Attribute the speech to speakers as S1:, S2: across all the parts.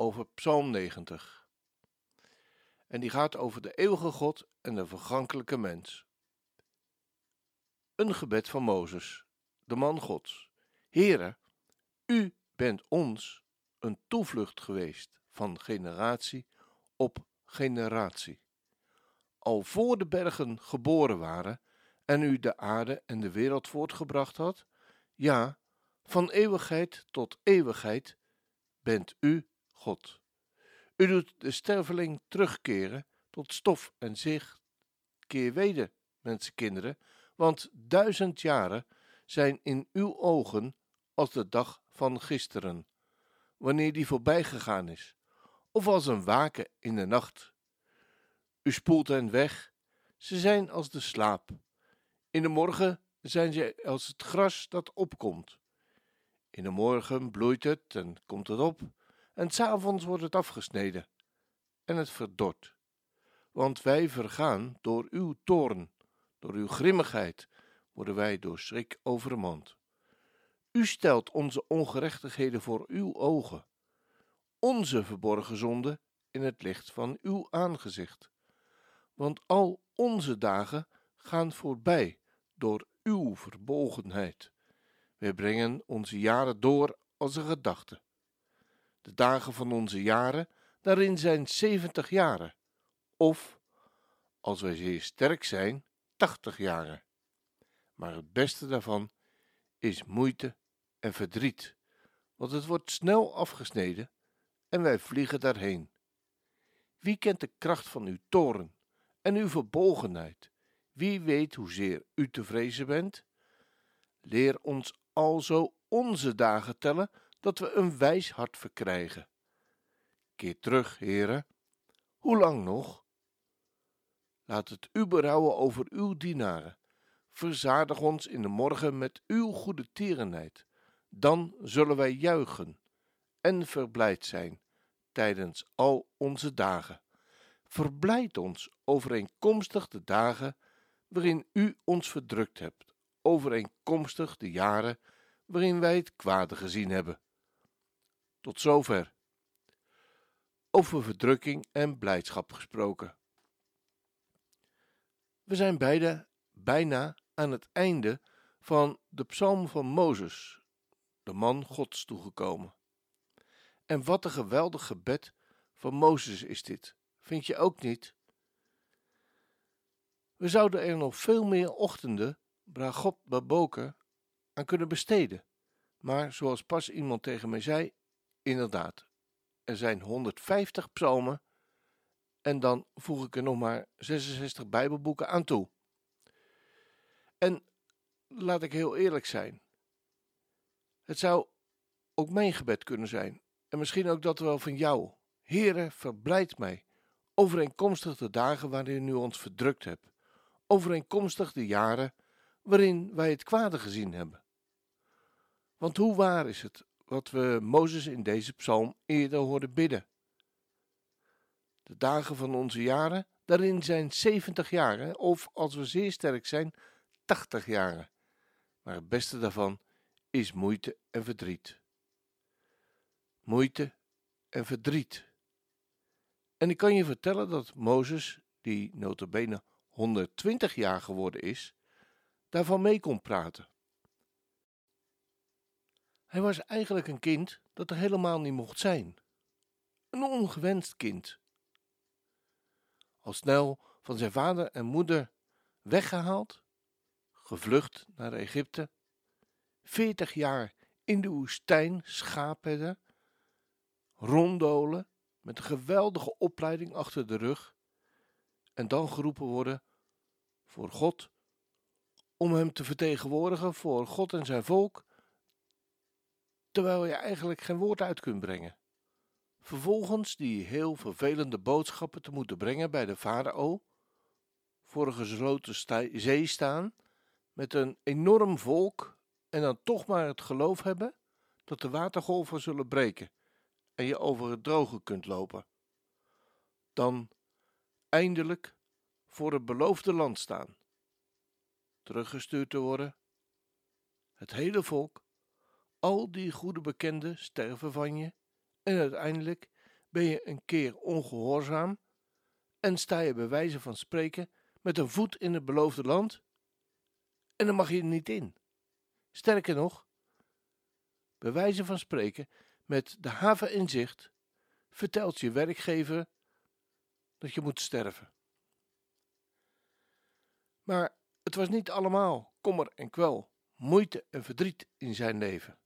S1: over Psalm 90. En die gaat over de eeuwige God en de vergankelijke mens. Een gebed van Mozes, de man Gods. Heere, u bent ons een toevlucht geweest van generatie op generatie. Al voor de bergen geboren waren en u de aarde en de wereld voortgebracht had, ja, van eeuwigheid tot eeuwigheid bent u God. U doet de sterveling terugkeren tot stof en zich keer weder, mensenkinderen, want duizend jaren zijn in uw ogen als de dag van gisteren, wanneer die voorbij gegaan is, of als een waken in de nacht. U spoelt hen weg, ze zijn als de slaap. In de morgen zijn ze als het gras dat opkomt. In de morgen bloeit het en komt het op, en s'avonds wordt het afgesneden en het verdort. Want wij vergaan door uw toorn, door uw grimmigheid worden wij door schrik overmand. U stelt onze ongerechtigheden voor uw ogen, onze verborgen zonden in het licht van uw aangezicht. Want al onze dagen gaan voorbij door uw verbolgenheid. Wij brengen onze jaren door als een gedachte. De dagen van onze jaren, daarin zijn zeventig jaren. Of, als wij zeer sterk zijn, tachtig jaren. Maar het beste daarvan is moeite en verdriet, want het wordt snel afgesneden en wij vliegen daarheen. Wie kent de kracht van uw toren en uw verbolgenheid? Wie weet hoezeer u te vrezen bent? Leer ons alzo onze dagen tellen, dat we een wijs hart verkrijgen. Keer terug, heren. Hoe lang nog? Laat het u berouwen over uw dienaren. Verzadig ons in de morgen met uw goede tierenheid. Dan zullen wij juichen en verblijd zijn tijdens al onze dagen. Verblijd ons overeenkomstig de dagen waarin u ons verdrukt hebt, overeenkomstig de jaren waarin wij het kwade gezien hebben. Tot zover. Over verdrukking en blijdschap gesproken. We zijn beide bijna aan het einde van de psalm van Mozes, de man Gods, toegekomen. En wat een geweldig gebed van Mozes is dit, vind je ook niet? We zouden er nog veel meer ochtenden, Bragot Baboker, aan kunnen besteden. Maar zoals pas iemand tegen mij zei, inderdaad, er zijn 150 psalmen en dan voeg ik er nog maar 66 Bijbelboeken aan toe. En laat ik heel eerlijk zijn, het zou ook mijn gebed kunnen zijn en misschien ook dat wel van jou. Heere, verblijd mij, overeenkomstig de dagen waarin u ons verdrukt hebt, overeenkomstig de jaren waarin wij het kwade gezien hebben. Want hoe waar is het wat we Mozes in deze psalm eerder hoorden bidden? De dagen van onze jaren, daarin zijn 70 jaren, of als we zeer sterk zijn, 80 jaren. Maar het beste daarvan is moeite en verdriet. Moeite en verdriet. En ik kan je vertellen dat Mozes, die notabene 120 jaar geworden is, daarvan mee kon praten. Hij was eigenlijk een kind dat er helemaal niet mocht zijn. Een ongewenst kind. Al snel van zijn vader en moeder weggehaald, gevlucht naar Egypte, veertig jaar in de woestijn schaapherder, rondolen met een geweldige opleiding achter de rug en dan geroepen worden voor God om hem te vertegenwoordigen voor God en zijn volk terwijl je eigenlijk geen woord uit kunt brengen. Vervolgens die heel vervelende boodschappen te moeten brengen bij de farao, voor een gesloten zee staan, met een enorm volk en dan toch maar het geloof hebben dat de watergolven zullen breken en je over het droge kunt lopen. Dan eindelijk voor het beloofde land staan, teruggestuurd te worden, het hele volk, al die goede bekenden sterven van je en uiteindelijk ben je een keer ongehoorzaam en sta je bij wijze van spreken met een voet in het beloofde land en dan mag je er niet in. Sterker nog, bij wijze van spreken, met de haven in zicht, vertelt je werkgever dat je moet sterven. Maar het was niet allemaal kommer en kwel, moeite en verdriet in zijn leven.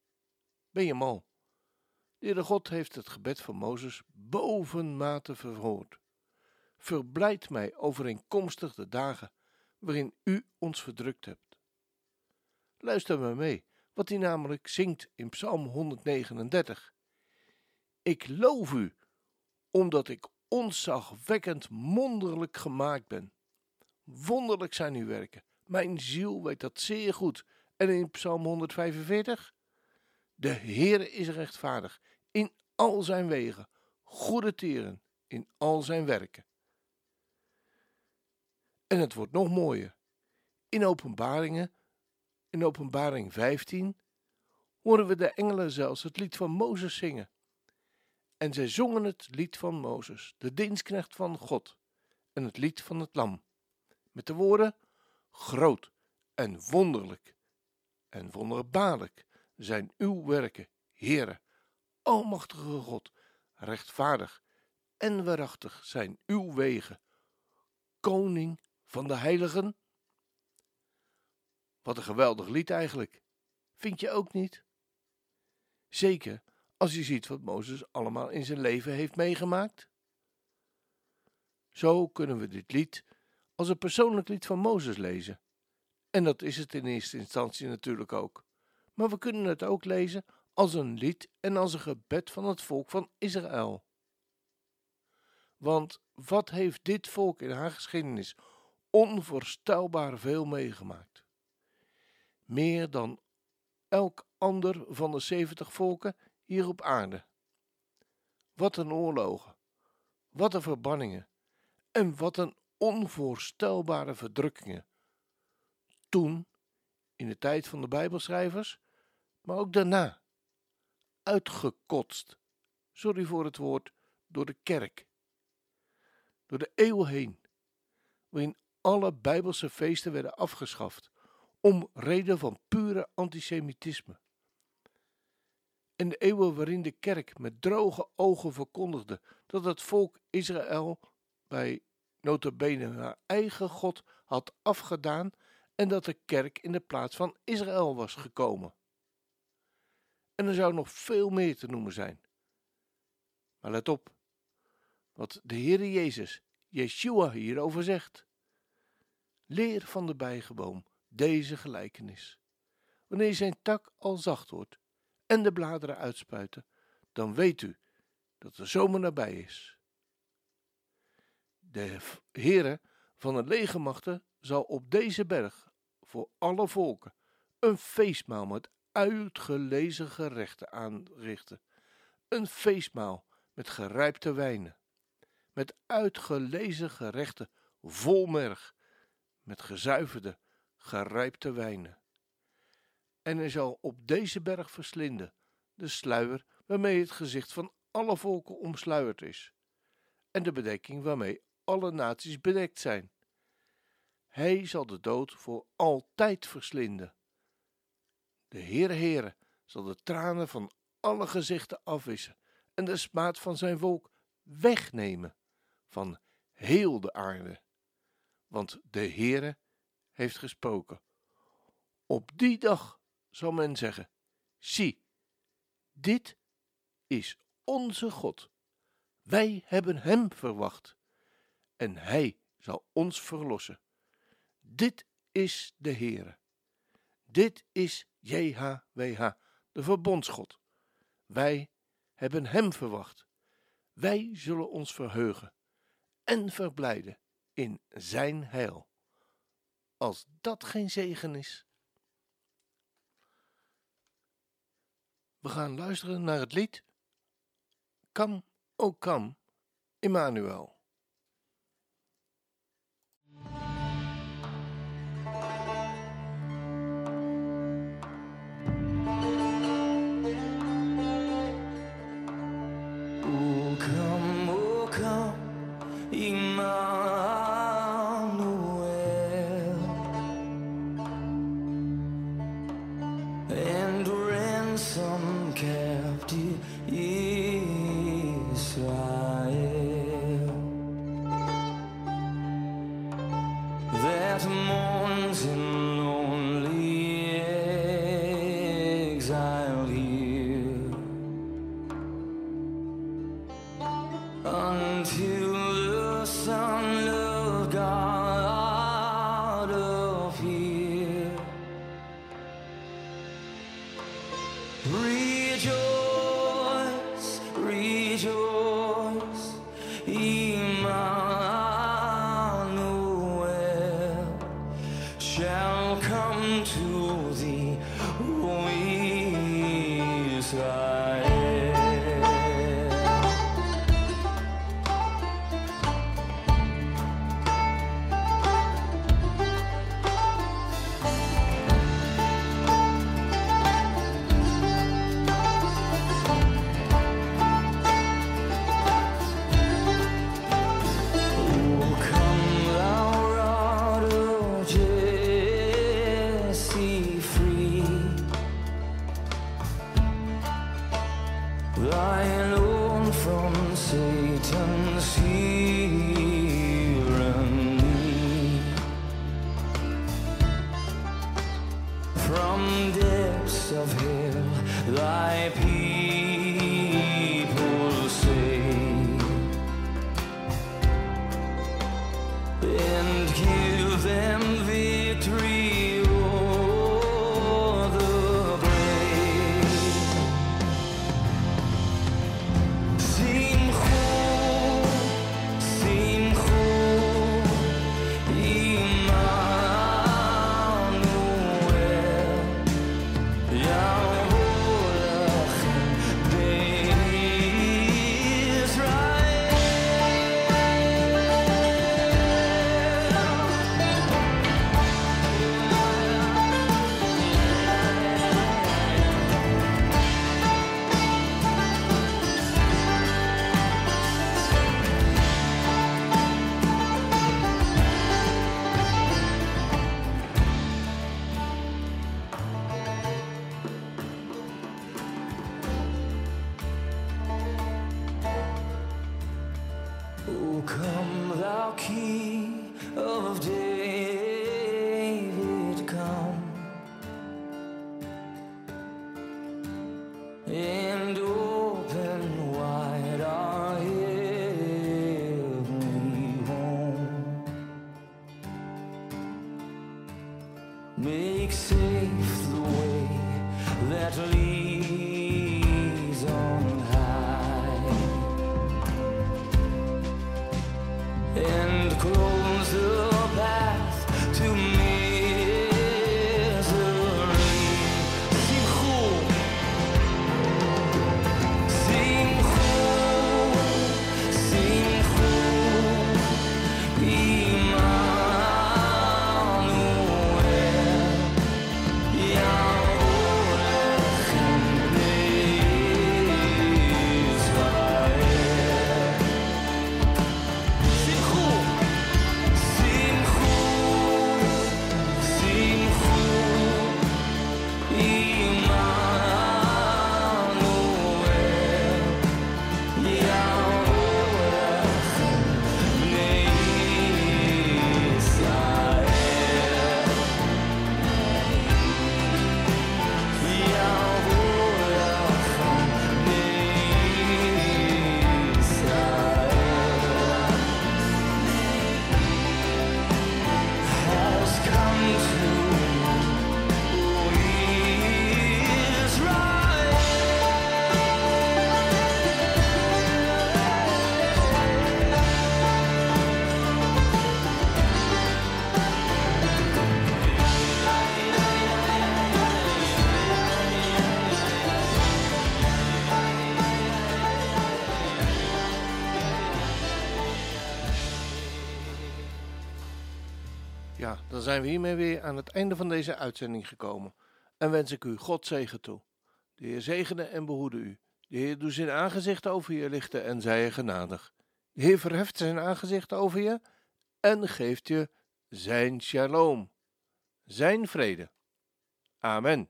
S1: Ben je mal? De Heere God heeft het gebed van Mozes bovenmate verhoord. Verblijd mij overeenkomstig de dagen waarin u ons verdrukt hebt. Luister maar mee, wat hij namelijk zingt in Psalm 139. Ik loof u, omdat ik onzagwekkend monderlijk gemaakt ben. Wonderlijk zijn uw werken. Mijn ziel weet dat zeer goed. En in Psalm 145? De Heere is rechtvaardig in al zijn wegen, goede tieren in al zijn werken. En het wordt nog mooier. In openbaringen, in openbaring 15, horen we de engelen zelfs het lied van Mozes zingen. En zij zongen het lied van Mozes, de dienstknecht van God, en het lied van het lam. Met de woorden, groot en wonderlijk en wonderbaarlijk zijn uw werken, Heere, Almachtige God, rechtvaardig en waarachtig zijn uw wegen, Koning van de heiligen. Wat een geweldig lied eigenlijk, vind je ook niet? Zeker als je ziet wat Mozes allemaal in zijn leven heeft meegemaakt. Zo kunnen we dit lied als een persoonlijk lied van Mozes lezen. En dat is het in eerste instantie natuurlijk ook. Maar we kunnen het ook lezen als een lied en als een gebed van het volk van Israël. Want wat heeft dit volk in haar geschiedenis onvoorstelbaar veel meegemaakt? Meer dan elk ander van de zeventig volken hier op aarde. Wat een oorlogen, wat een verbanningen en wat een onvoorstelbare verdrukkingen. Toen, in de tijd van de Bijbelschrijvers, maar ook daarna uitgekotst, sorry voor het woord, door de kerk. Door de eeuw heen, waarin alle bijbelse feesten werden afgeschaft, om reden van pure antisemitisme. En de eeuwen waarin de kerk met droge ogen verkondigde dat het volk Israël bij notabene haar eigen God had afgedaan en dat de kerk in de plaats van Israël was gekomen. En er zou nog veel meer te noemen zijn. Maar let op wat de Heere Jezus, Yeshua, hierover zegt. Leer van de bijgeboom deze gelijkenis. Wanneer zijn tak al zacht wordt en de bladeren uitspuiten, dan weet u dat de zomer nabij is. De Heere van de legermachten zal op deze berg voor alle volken een feestmaal met uitgelezen gerechten aanrichten. Een feestmaal met gerijpte wijnen, met uitgelezen gerechten vol merg, met gezuiverde, gerijpte wijnen. En hij zal op deze berg verslinden de sluier waarmee het gezicht van alle volken omsluierd is, en de bedekking waarmee alle naties bedekt zijn. Hij zal de dood voor altijd verslinden de Heere Heere zal de tranen van alle gezichten afwissen en de smaad van zijn volk wegnemen van heel de aarde. Want de Heere heeft gesproken. Op die dag zal men zeggen: Zie, dit is onze God. Wij hebben Hem verwacht en Hij zal ons verlossen. Dit is de Heere. Dit is JHWH, de verbondsgod. Wij hebben Hem verwacht. Wij zullen ons verheugen en verblijden in Zijn heil. Als dat geen zegen is. We gaan luisteren naar het lied Kam, o kam, Emmanuel.
S2: From depths of hell, thy people keep
S1: zijn we hiermee weer aan het einde van deze uitzending gekomen. En wens ik u God zegen toe. De Heer zegene en behoede u. De Heer doet zijn aangezicht over je lichten en zij je genadig. De Heer verheft zijn aangezicht over je en geeft je zijn shalom, zijn vrede. Amen.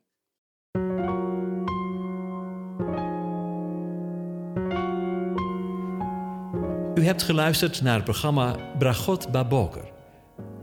S3: U hebt geluisterd naar het programma Bragot Baboker.